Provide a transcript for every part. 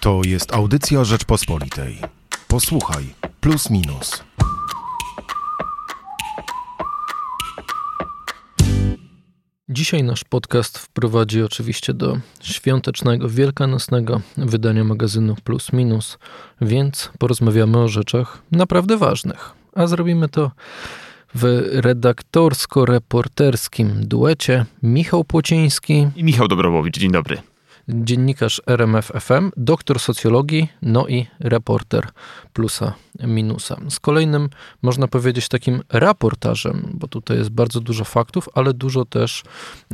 To jest audycja Rzeczpospolitej. Posłuchaj, plus minus. Dzisiaj nasz podcast wprowadzi oczywiście do świątecznego, wielkanocnego wydania magazynu Plus Minus, więc porozmawiamy o rzeczach naprawdę ważnych. A zrobimy to w redaktorsko-reporterskim duecie Michał Płociński i Michał Dobrowowicz. Dzień dobry dziennikarz RMF FM, doktor socjologii, no i reporter plusa minusa. Z kolejnym, można powiedzieć, takim raportażem, bo tutaj jest bardzo dużo faktów, ale dużo też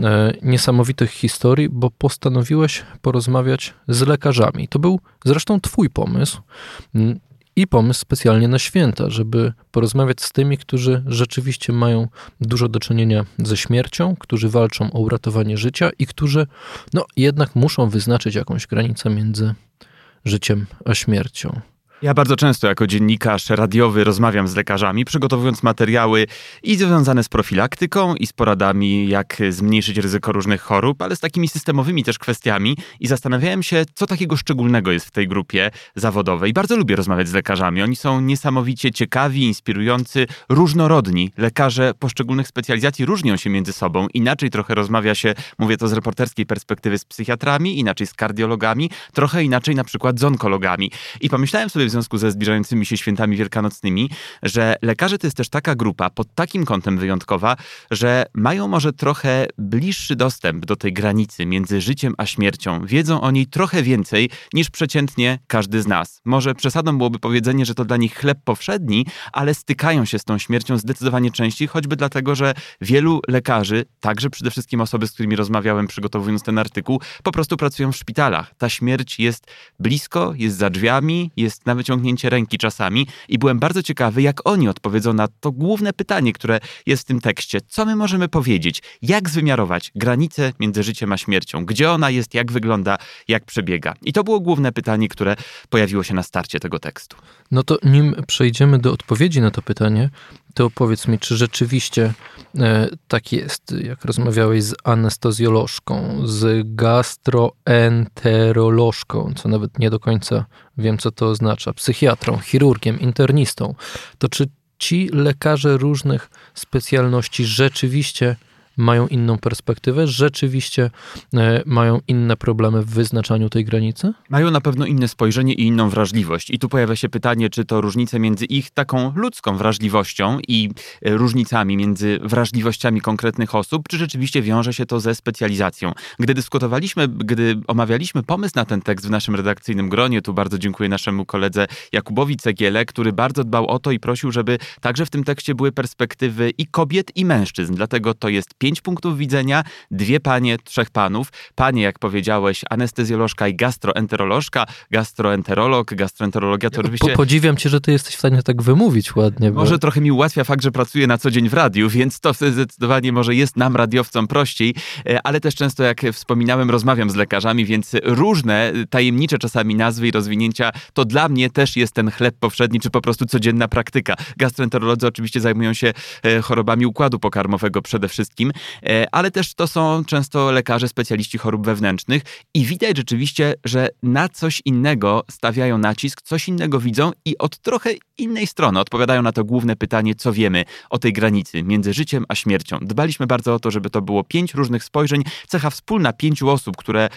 e, niesamowitych historii, bo postanowiłeś porozmawiać z lekarzami. To był zresztą Twój pomysł i pomysł specjalnie na święta, żeby porozmawiać z tymi, którzy rzeczywiście mają dużo do czynienia ze śmiercią, którzy walczą o uratowanie życia i którzy no, jednak muszą wyznaczyć jakąś granicę między życiem a śmiercią. Ja bardzo często jako dziennikarz radiowy rozmawiam z lekarzami, przygotowując materiały i związane z profilaktyką i z poradami, jak zmniejszyć ryzyko różnych chorób, ale z takimi systemowymi też kwestiami i zastanawiałem się, co takiego szczególnego jest w tej grupie zawodowej. Bardzo lubię rozmawiać z lekarzami. Oni są niesamowicie ciekawi, inspirujący, różnorodni. Lekarze poszczególnych specjalizacji różnią się między sobą. Inaczej trochę rozmawia się, mówię to z reporterskiej perspektywy, z psychiatrami, inaczej z kardiologami, trochę inaczej na przykład z onkologami. I pomyślałem sobie w związku ze zbliżającymi się świętami wielkanocnymi, że lekarze to jest też taka grupa pod takim kątem wyjątkowa, że mają może trochę bliższy dostęp do tej granicy między życiem a śmiercią. Wiedzą o niej trochę więcej niż przeciętnie każdy z nas. Może przesadą byłoby powiedzenie, że to dla nich chleb powszedni, ale stykają się z tą śmiercią zdecydowanie częściej, choćby dlatego, że wielu lekarzy, także przede wszystkim osoby, z którymi rozmawiałem przygotowując ten artykuł, po prostu pracują w szpitalach. Ta śmierć jest blisko, jest za drzwiami, jest na wyciągnięcie ręki czasami i byłem bardzo ciekawy, jak oni odpowiedzą na to główne pytanie, które jest w tym tekście. Co my możemy powiedzieć? Jak zwymiarować granicę między życiem a śmiercią? Gdzie ona jest, jak wygląda, jak przebiega? I to było główne pytanie, które pojawiło się na starcie tego tekstu. No to nim przejdziemy do odpowiedzi na to pytanie, to powiedz mi, czy rzeczywiście e, tak jest, jak rozmawiałeś z anestezjolożką, z gastroenterolożką, co nawet nie do końca wiem, co to oznacza, psychiatrą, chirurgiem, internistą, to czy ci lekarze różnych specjalności rzeczywiście mają inną perspektywę, rzeczywiście e, mają inne problemy w wyznaczaniu tej granicy? Mają na pewno inne spojrzenie i inną wrażliwość. I tu pojawia się pytanie, czy to różnice między ich taką ludzką wrażliwością i e, różnicami między wrażliwościami konkretnych osób, czy rzeczywiście wiąże się to ze specjalizacją. Gdy dyskutowaliśmy, gdy omawialiśmy pomysł na ten tekst w naszym redakcyjnym gronie, tu bardzo dziękuję naszemu koledze Jakubowi Cegiele, który bardzo dbał o to i prosił, żeby także w tym tekście były perspektywy i kobiet, i mężczyzn. Dlatego to jest pięć punktów widzenia, dwie panie, trzech panów. Panie, jak powiedziałeś, anestezjolożka i gastroenterolożka, gastroenterolog, gastroenterologia to oczywiście... Podziwiam cię, że ty jesteś w stanie tak wymówić ładnie. Bo... Może trochę mi ułatwia fakt, że pracuję na co dzień w radiu, więc to zdecydowanie może jest nam radiowcom prościej, e, ale też często, jak wspominałem, rozmawiam z lekarzami, więc różne, tajemnicze czasami nazwy i rozwinięcia, to dla mnie też jest ten chleb powszedni, czy po prostu codzienna praktyka. Gastroenterolodzy oczywiście zajmują się e, chorobami układu pokarmowego przede wszystkim, E, ale też to są często lekarze, specjaliści chorób wewnętrznych i widać rzeczywiście, że na coś innego stawiają nacisk, coś innego widzą i od trochę innej strony odpowiadają na to główne pytanie, co wiemy o tej granicy między życiem a śmiercią. Dbaliśmy bardzo o to, żeby to było pięć różnych spojrzeń, cecha wspólna pięciu osób, które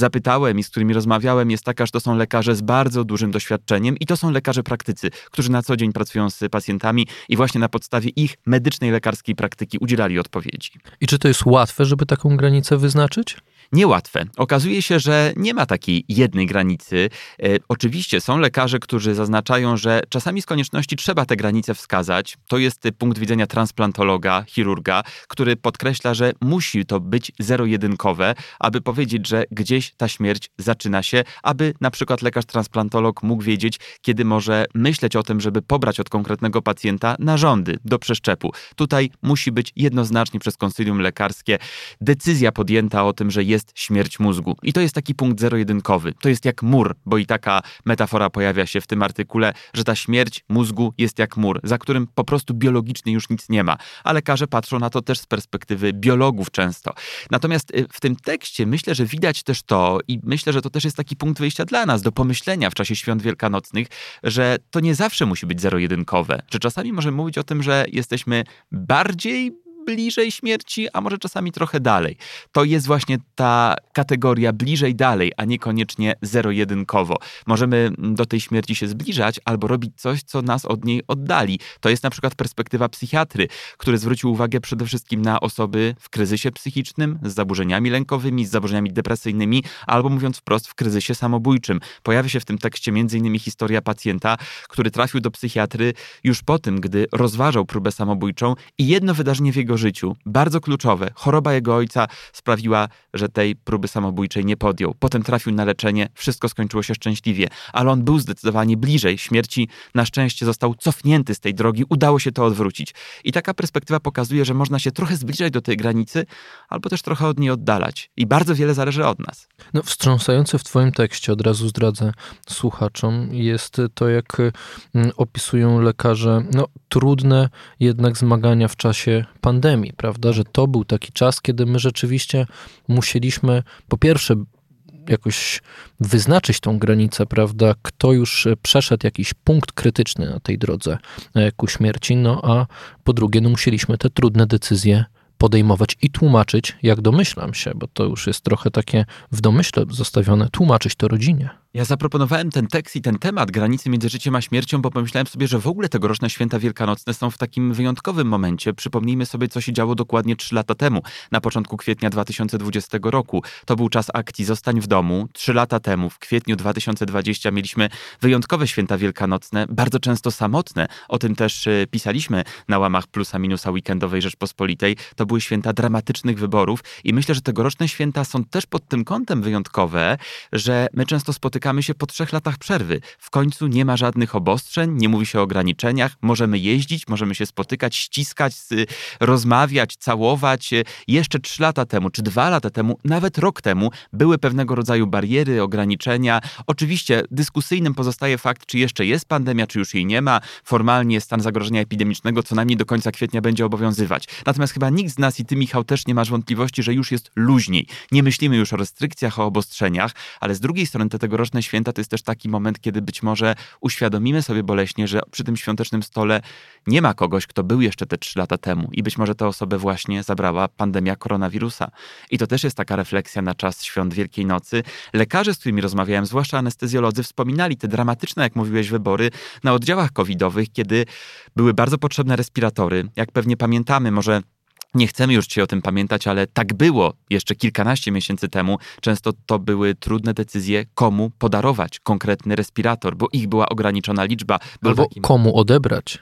zapytałem i z którymi rozmawiałem, jest taka, że to są lekarze z bardzo dużym doświadczeniem i to są lekarze praktycy, którzy na co dzień pracują z pacjentami i właśnie na podstawie ich medycznej, lekarskiej praktyki udzielali odpowiedzi. I czy to jest łatwe, żeby taką granicę wyznaczyć? Niełatwe. Okazuje się, że nie ma takiej jednej granicy. E, oczywiście są lekarze, którzy zaznaczają, że czasami z konieczności trzeba te granice wskazać. To jest punkt widzenia transplantologa, chirurga, który podkreśla, że musi to być zero-jedynkowe, aby powiedzieć, że gdzieś ta śmierć zaczyna się, aby na przykład lekarz transplantolog mógł wiedzieć, kiedy może myśleć o tym, żeby pobrać od konkretnego pacjenta narządy do przeszczepu. Tutaj musi być jednoznacznie przez konsylium lekarskie decyzja podjęta o tym, że jest jest śmierć mózgu. I to jest taki punkt zero-jedynkowy. To jest jak mur, bo i taka metafora pojawia się w tym artykule, że ta śmierć mózgu jest jak mur, za którym po prostu biologicznie już nic nie ma. A lekarze patrzą na to też z perspektywy biologów często. Natomiast y, w tym tekście myślę, że widać też to i myślę, że to też jest taki punkt wyjścia dla nas do pomyślenia w czasie świąt wielkanocnych, że to nie zawsze musi być zero-jedynkowe, że czasami możemy mówić o tym, że jesteśmy bardziej bliżej śmierci, a może czasami trochę dalej. To jest właśnie ta kategoria bliżej dalej, a niekoniecznie zero-jedynkowo. Możemy do tej śmierci się zbliżać albo robić coś, co nas od niej oddali. To jest na przykład perspektywa psychiatry, który zwrócił uwagę przede wszystkim na osoby w kryzysie psychicznym, z zaburzeniami lękowymi, z zaburzeniami depresyjnymi, albo mówiąc wprost, w kryzysie samobójczym. Pojawia się w tym tekście m.in. historia pacjenta, który trafił do psychiatry już po tym, gdy rozważał próbę samobójczą i jedno wydarzenie w jego życiu, bardzo kluczowe, choroba jego ojca sprawiła, że tej próby samobójczej nie podjął. Potem trafił na leczenie, wszystko skończyło się szczęśliwie, ale on był zdecydowanie bliżej śmierci. Na szczęście został cofnięty z tej drogi, udało się to odwrócić. I taka perspektywa pokazuje, że można się trochę zbliżać do tej granicy, albo też trochę od niej oddalać. I bardzo wiele zależy od nas. No, wstrząsające w Twoim tekście, od razu zdradzę słuchaczom, jest to, jak mm, opisują lekarze no, trudne jednak zmagania w czasie pandemii, prawda? Że to był taki czas, kiedy my rzeczywiście musieliśmy po pierwsze jakoś wyznaczyć tą granicę, prawda? Kto już przeszedł jakiś punkt krytyczny na tej drodze e, ku śmierci, no a po drugie, no musieliśmy te trudne decyzje podejmować i tłumaczyć, jak domyślam się, bo to już jest trochę takie w domyśle zostawione, tłumaczyć to rodzinie. Ja zaproponowałem ten tekst i ten temat granicy między życiem a śmiercią, bo pomyślałem sobie, że w ogóle tegoroczne święta wielkanocne są w takim wyjątkowym momencie. Przypomnijmy sobie, co się działo dokładnie trzy lata temu, na początku kwietnia 2020 roku. To był czas akcji Zostań w domu. Trzy lata temu, w kwietniu 2020, mieliśmy wyjątkowe święta wielkanocne, bardzo często samotne. O tym też e, pisaliśmy na łamach plusa minusa weekendowej Rzeczpospolitej. To były święta dramatycznych wyborów i myślę, że tegoroczne święta są też pod tym kątem wyjątkowe, że my często spotykamy spotykamy się po trzech latach przerwy. W końcu nie ma żadnych obostrzeń, nie mówi się o ograniczeniach, możemy jeździć, możemy się spotykać, ściskać, rozmawiać, całować. Jeszcze trzy lata temu, czy dwa lata temu, nawet rok temu były pewnego rodzaju bariery, ograniczenia. Oczywiście dyskusyjnym pozostaje fakt, czy jeszcze jest pandemia, czy już jej nie ma. Formalnie stan zagrożenia epidemicznego co najmniej do końca kwietnia będzie obowiązywać. Natomiast chyba nikt z nas i ty, Michał, też nie masz wątpliwości, że już jest luźniej. Nie myślimy już o restrykcjach, o obostrzeniach, ale z drugiej strony te tegoroczne święta to jest też taki moment, kiedy być może uświadomimy sobie boleśnie, że przy tym świątecznym stole nie ma kogoś, kto był jeszcze te trzy lata temu i być może tę osobę właśnie zabrała pandemia koronawirusa. I to też jest taka refleksja na czas świąt Wielkiej Nocy. Lekarze, z którymi rozmawiałem, zwłaszcza anestezjolodzy, wspominali te dramatyczne, jak mówiłeś, wybory na oddziałach covidowych, kiedy były bardzo potrzebne respiratory. Jak pewnie pamiętamy, może nie chcemy już dzisiaj o tym pamiętać, ale tak było jeszcze kilkanaście miesięcy temu. Często to były trudne decyzje, komu podarować konkretny respirator, bo ich była ograniczona liczba. Albo taki... komu odebrać.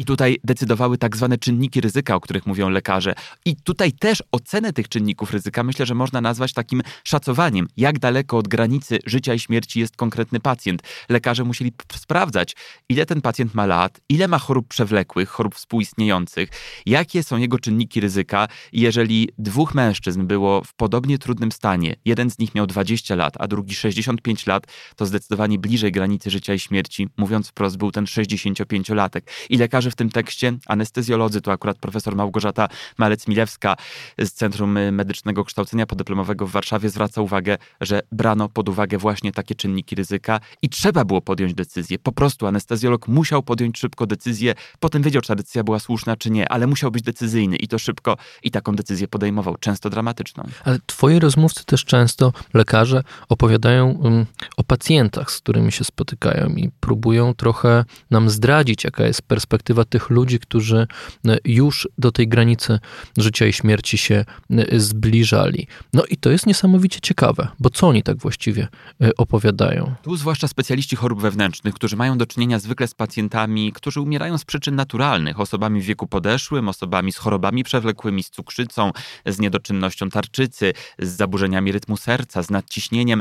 I tutaj decydowały tak zwane czynniki ryzyka, o których mówią lekarze. I tutaj też ocenę tych czynników ryzyka myślę, że można nazwać takim szacowaniem, jak daleko od granicy życia i śmierci jest konkretny pacjent. Lekarze musieli sprawdzać, ile ten pacjent ma lat, ile ma chorób przewlekłych, chorób współistniejących, jakie są jego czynniki ryzyka. Jeżeli dwóch mężczyzn było w podobnie trudnym stanie, jeden z nich miał 20 lat, a drugi 65 lat, to zdecydowanie bliżej granicy życia i śmierci, mówiąc wprost, był ten 65-latek. I lekarze w tym tekście, anestezjolodzy, to akurat profesor Małgorzata Malec-Milewska z Centrum Medycznego Kształcenia Podyplomowego w Warszawie zwraca uwagę, że brano pod uwagę właśnie takie czynniki ryzyka i trzeba było podjąć decyzję. Po prostu anestezjolog musiał podjąć szybko decyzję, potem wiedział, czy ta decyzja była słuszna, czy nie, ale musiał być decyzyjny i to szybko i taką decyzję podejmował, często dramatyczną. Ale twoi rozmówcy też często, lekarze, opowiadają um, pacjentach, z którymi się spotykają i próbują trochę nam zdradzić, jaka jest perspektywa tych ludzi, którzy e, już do tej granicy życia i śmierci się e, zbliżali. No i to jest niesamowicie ciekawe, bo co oni tak właściwie e, opowiadają? Tu zwłaszcza specjaliści chorób wewnętrznych, którzy mają do czynienia zwykle z pacjentami, którzy umierają z przyczyn naturalnych, osobami w wieku podeszłym, osobami z chorobami przewlekłymi, z cukrzycą, z niedoczynnością tarczycy, z zaburzeniami rytmu serca, z nadciśnieniem.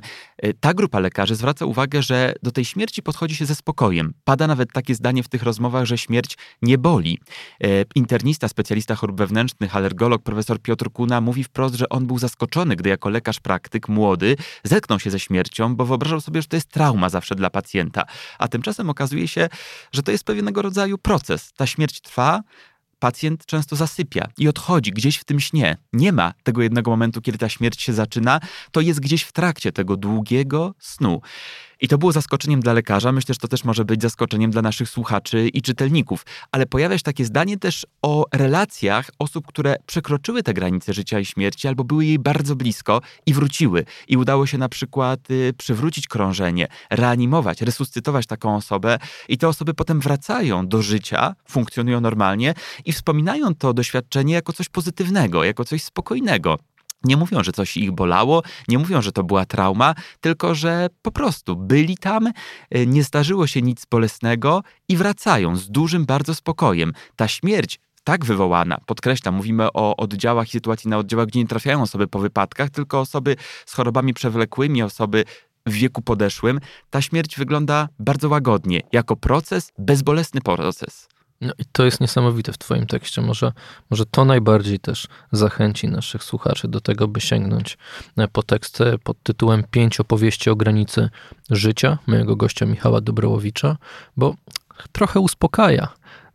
Ta grupa lekarzy zwraca uwagę, że do tej śmierci podchodzi się ze spokojem. Pada nawet takie zdanie w tych rozmowach, że śmierć nie boli. E, internista, specjalista chorób wewnętrznych, alergolog profesor Piotr Kuna mówi wprost, że on był zaskoczony, gdy jako lekarz praktyk młody zetknął się ze śmiercią, bo wyobrażał sobie, że to jest trauma zawsze dla pacjenta. A tymczasem okazuje się, że to jest pewnego rodzaju proces. Ta śmierć trwa, pacjent często zasypia i odchodzi gdzieś w tym śnie. Nie ma tego jednego momentu, kiedy ta śmierć się zaczyna, to jest gdzieś w trakcie tego długiego snu. I to było zaskoczeniem dla lekarza. Myślę, że to też może być zaskoczeniem dla naszych słuchaczy i czytelników. Ale pojawia się takie zdanie też o relacjach osób, które przekroczyły te granice życia i śmierci albo były jej bardzo blisko i wróciły. I udało się na przykład y, przywrócić krążenie, reanimować, resuscytować taką osobę. I te osoby potem wracają do życia, funkcjonują normalnie i wspominają to doświadczenie jako coś pozytywnego, jako coś spokojnego. Nie mówią, że coś ich bolało, nie mówią, że to była trauma, tylko że po prostu byli tam, e, nie zdarzyło się nic bolesnego i wracają z dużym bardzo spokojem. Ta śmierć tak wywołana, podkreślam, mówimy o oddziałach i sytuacji na oddziałach, gdzie nie trafiają osoby po wypadkach, tylko osoby z chorobami przewlekłymi, osoby w wieku podeszłym, ta śmierć wygląda bardzo łagodnie, jako proces, bezbolesny proces. No i to jest niesamowite w Twoim tekście. Może, może to najbardziej też zachęci naszych słuchaczy do tego, by sięgnąć e, po tekst pod tytułem Pięć opowieści o granicy życia mojego gościa Michała Dobrołowicza, bo trochę uspokaja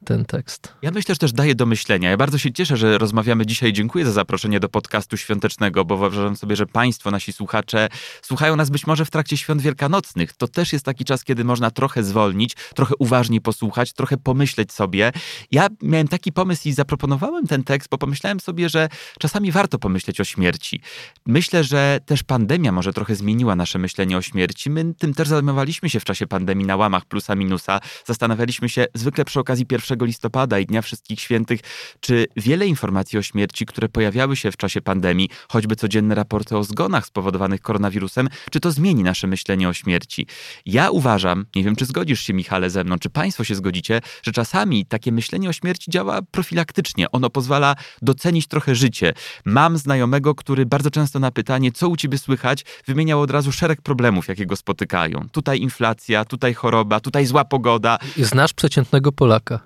ten tekst. Ja myślę, że też daje do myślenia. Ja bardzo się cieszę, że rozmawiamy dzisiaj. Dziękuję za zaproszenie do podcastu świątecznego, bo uważam sobie, że Państwo, nasi słuchacze, słuchają nas być może w trakcie świąt wielkanocnych. To też jest taki czas, kiedy można trochę zwolnić, trochę uważniej posłuchać, trochę pomyśleć sobie. Ja miałem taki pomysł i zaproponowałem ten tekst, bo pomyślałem sobie, że czasami warto pomyśleć o śmierci. Myślę, że też pandemia może trochę zmieniła nasze myślenie o śmierci. My tym też zajmowaliśmy się w czasie pandemii na łamach plusa minusa. Zastanawialiśmy się zwykle przy okazji pierwszego 1 listopada i Dnia Wszystkich Świętych, czy wiele informacji o śmierci, które pojawiały się w czasie pandemii, choćby codzienne raporty o zgonach spowodowanych koronawirusem, czy to zmieni nasze myślenie o śmierci? Ja uważam, nie wiem czy zgodzisz się Michale ze mną, czy Państwo się zgodzicie, że czasami takie myślenie o śmierci działa profilaktycznie. Ono pozwala docenić trochę życie. Mam znajomego, który bardzo często na pytanie, co u Ciebie słychać, wymieniał od razu szereg problemów, jakie go spotykają. Tutaj inflacja, tutaj choroba, tutaj zła pogoda. Znasz przeciętnego Polaka.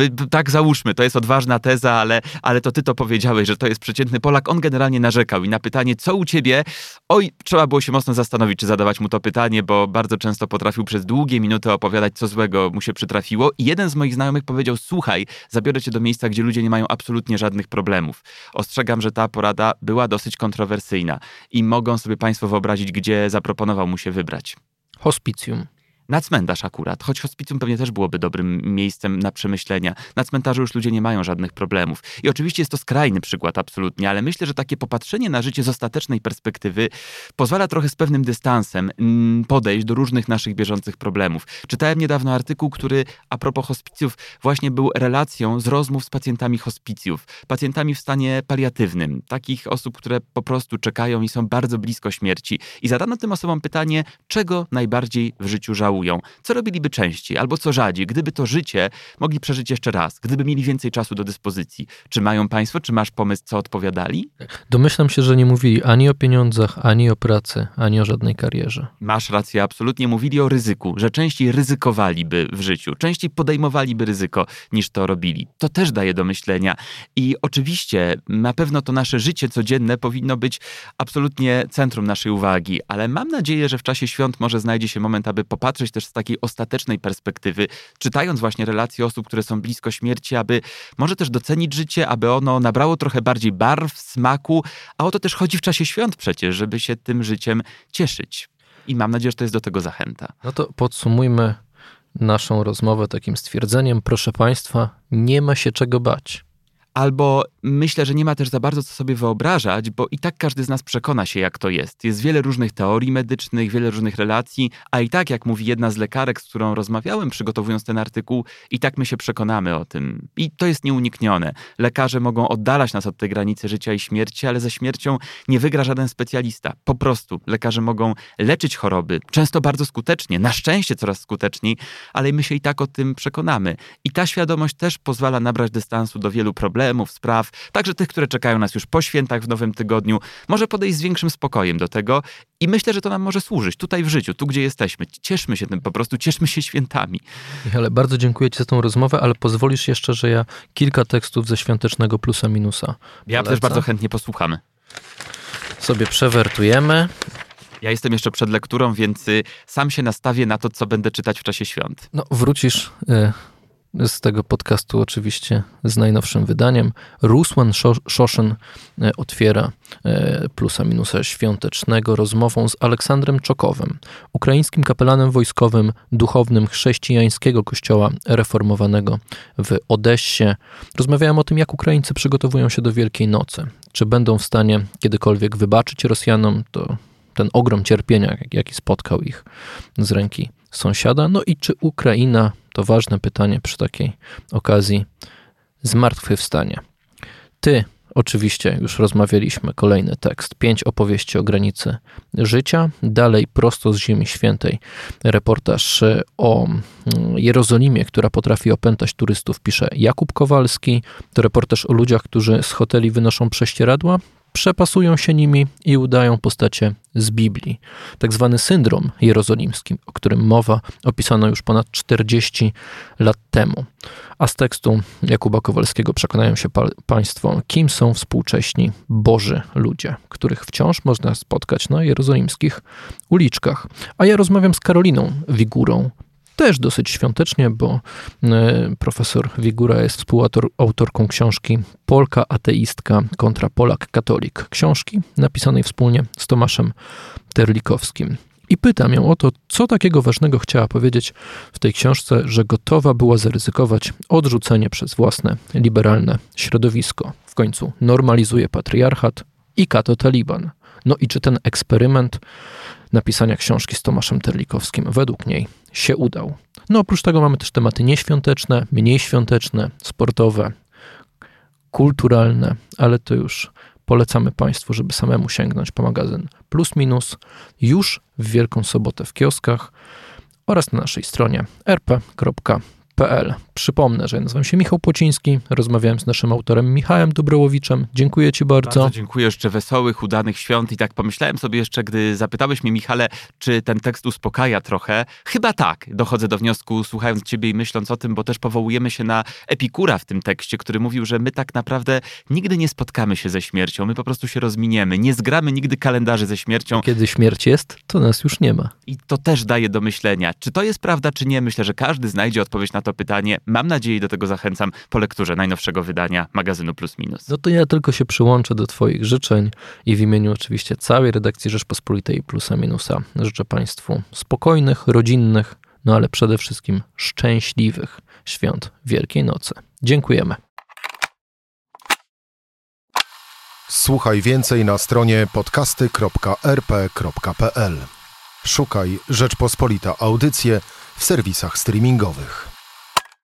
Y, tak załóżmy, to jest odważna teza, ale, ale to ty to powiedziałeś, że to jest przeciętny Polak. On generalnie narzekał i na pytanie, co u ciebie, oj, trzeba było się mocno zastanowić, czy zadawać mu to pytanie, bo bardzo często potrafił przez długie minuty opowiadać, co złego mu się przytrafiło. I jeden z moich znajomych powiedział, słuchaj, zabiorę cię do miejsca, gdzie ludzie nie mają absolutnie żadnych problemów. Ostrzegam, że ta porada była dosyć kontrowersyjna i mogą sobie państwo wyobrazić, gdzie zaproponował mu się wybrać. Hospicjum na cmentarz akurat, choć hospicjum pewnie też byłoby dobrym miejscem na przemyślenia. Na cmentarzu już ludzie nie mają żadnych problemów. I oczywiście jest to skrajny przykład, absolutnie, ale myślę, że takie popatrzenie na życie z ostatecznej perspektywy pozwala trochę z pewnym dystansem mm, podejść do różnych naszych bieżących problemów. Czytałem niedawno artykuł, który a propos hospicjów właśnie był relacją z rozmów z pacjentami hospicjów, pacjentami w stanie paliatywnym, takich osób, które po prostu czekają i są bardzo blisko śmierci. I zadano tym osobom pytanie, czego najbardziej w życiu żałują żałują, co robiliby częściej albo co rzadziej, gdyby to życie mogli przeżyć jeszcze raz, gdyby mieli więcej czasu do dyspozycji. Czy mają państwo, czy masz pomysł, co odpowiadali? Domyślam się, że nie mówili ani o pieniądzach, ani o pracy, ani o żadnej karierze. Masz rację, absolutnie. Mówili o ryzyku, że częściej ryzykowaliby w życiu, częściej podejmowaliby ryzyko niż to robili. To też daje do myślenia. I oczywiście na pewno to nasze życie codzienne powinno być absolutnie centrum naszej uwagi, ale mam nadzieję, że w czasie świąt może znajdzie się moment, aby popatrzeć patrzeć też z takiej ostatecznej perspektywy, czytając właśnie relacje osób, które są blisko śmierci, aby może też docenić życie, aby ono nabrało trochę bardziej barw, smaku, a o to też chodzi w czasie świąt przecież, żeby się tym życiem cieszyć. I mam nadzieję, że to jest do tego zachęta. No to podsumujmy naszą rozmowę takim stwierdzeniem. Proszę Państwa, nie ma się czego bać. Albo myślę, że nie ma też za bardzo co sobie wyobrażać, bo i tak każdy z nas przekona się, jak to jest. Jest wiele różnych teorii medycznych, wiele różnych relacji, a i tak, jak mówi jedna z lekarek, z którą rozmawiałem, przygotowując ten artykuł, i tak my się przekonamy o tym. I to jest nieuniknione. Lekarze mogą oddalać nas od tej granicy życia i śmierci, ale ze śmiercią nie wygra żaden specjalista. Po prostu lekarze mogą leczyć choroby, często bardzo skutecznie, na szczęście coraz skuteczniej, ale my się i tak o tym przekonamy. I ta świadomość też pozwala nabrać dystansu do wielu problemów problemów, spraw, także tych, które czekają nas już po świętach w nowym tygodniu, może podejść z większym spokojem do tego i myślę, że to nam może służyć tutaj w życiu, tu gdzie jesteśmy. Cieszmy się tym po prostu, cieszmy się świętami. Ale bardzo dziękuję Ci za tą rozmowę, ale pozwolisz jeszcze, że ja kilka tekstów ze świątecznego plusa minusa. Ja polecę. też bardzo chętnie posłuchamy. Sobie przewertujemy. Ja jestem jeszcze przed lekturą, więc y, sam się nastawię na to, co będę czytać w czasie świąt. No, wrócisz y, z tego podcastu oczywiście z najnowszym wydaniem. Rusłan Szoszen y, otwiera y, plusa minusa świątecznego rozmową z Aleksandrem Czokowem, ukraińskim kapelanem wojskowym, duchownym chrześcijańskiego kościoła reformowanego w Odessie. Rozmawiałem o tym, jak Ukraińcy przygotowują się do Wielkiej Nocy. Czy będą w stanie kiedykolwiek wybaczyć Rosjanom to ten ogrom cierpienia, jaki spotkał ich z ręki sąsiada. No i czy Ukraina, to ważne pytanie przy takiej okazji, zmartwychwstanie. Ty, oczywiście, już rozmawialiśmy, kolejny tekst, pięć opowieści o granicy życia, dalej prosto z Ziemi Świętej, reportaż o mm, Jerozolimie, która potrafi opętać turystów, pisze Jakub Kowalski, to reportaż o ludziach, którzy z hoteli wynoszą prześcieradła, przepasują się nimi i udają postacie z Biblii. Tak zwany syndrom jerozolimski, o którym mowa, opisano już ponad 40 lat temu. A z tekstu Jakuba Kowalskiego przekonają się pa Państwo, kim są współcześni Boży ludzie, których wciąż można spotkać na jerozolimskich uliczkach. A ja rozmawiam z Karoliną Wigurą, też dosyć świątecznie, bo e, profesor Wigura jest współautorką książki Polka ateistka kontra Polak katolik. Książki napisanej wspólnie z Tomaszem Terlikowskim. I pytam ją o to, co takiego ważnego chciała powiedzieć w tej książce, że gotowa była zaryzykować odrzucenie przez własne liberalne środowisko. W końcu normalizuje patriarchat i kato taliban. No i czy ten eksperyment napisania książki z Tomaszem Terlikowskim według niej się udał. No oprócz tego mamy też tematy nieświąteczne, mniej świąteczne, sportowe, kulturalne, ale to już polecamy Państwu, żeby samemu sięgnąć po magazyn Plus Minus już w Wielką Sobotę w kioskach oraz na naszej stronie rp.pl PL. Przypomnę, że nazywam się Michał Płociński, rozmawiałem z naszym autorem Michałem Dobrołowiczem. Dziękuję Ci bardzo. Bardzo dziękuję, jeszcze wesołych, udanych świąt i tak pomyślałem sobie jeszcze, gdy zapytałeś mnie Michale, czy ten tekst uspokaja trochę. Chyba tak, dochodzę do wniosku słuchając Ciebie i myśląc o tym, bo też powołujemy się na Epikura w tym tekście, który mówił, że my tak naprawdę nigdy nie spotkamy się ze śmiercią, my po prostu się rozminiemy, nie zgramy nigdy kalendarzy ze śmiercią. Kiedy śmierć jest, to nas już nie ma. I to też daje do myślenia, czy to jest prawda, czy nie. Myślę, że każdy znajdzie odpowiedź na to pytanie. Mam nadzieję, do tego zachęcam po lekturze najnowszego wydania magazynu Plus Minus. No to ja tylko się przyłączę do Twoich życzeń i w imieniu oczywiście całej redakcji Rzeczpospolitej Plusa Minusa życzę Państwu spokojnych, rodzinnych, no ale przede wszystkim szczęśliwych świąt Wielkiej Nocy. Dziękujemy. Słuchaj więcej na stronie podcasty.rp.pl. Szukaj Rzeczpospolita Audycje w serwisach streamingowych.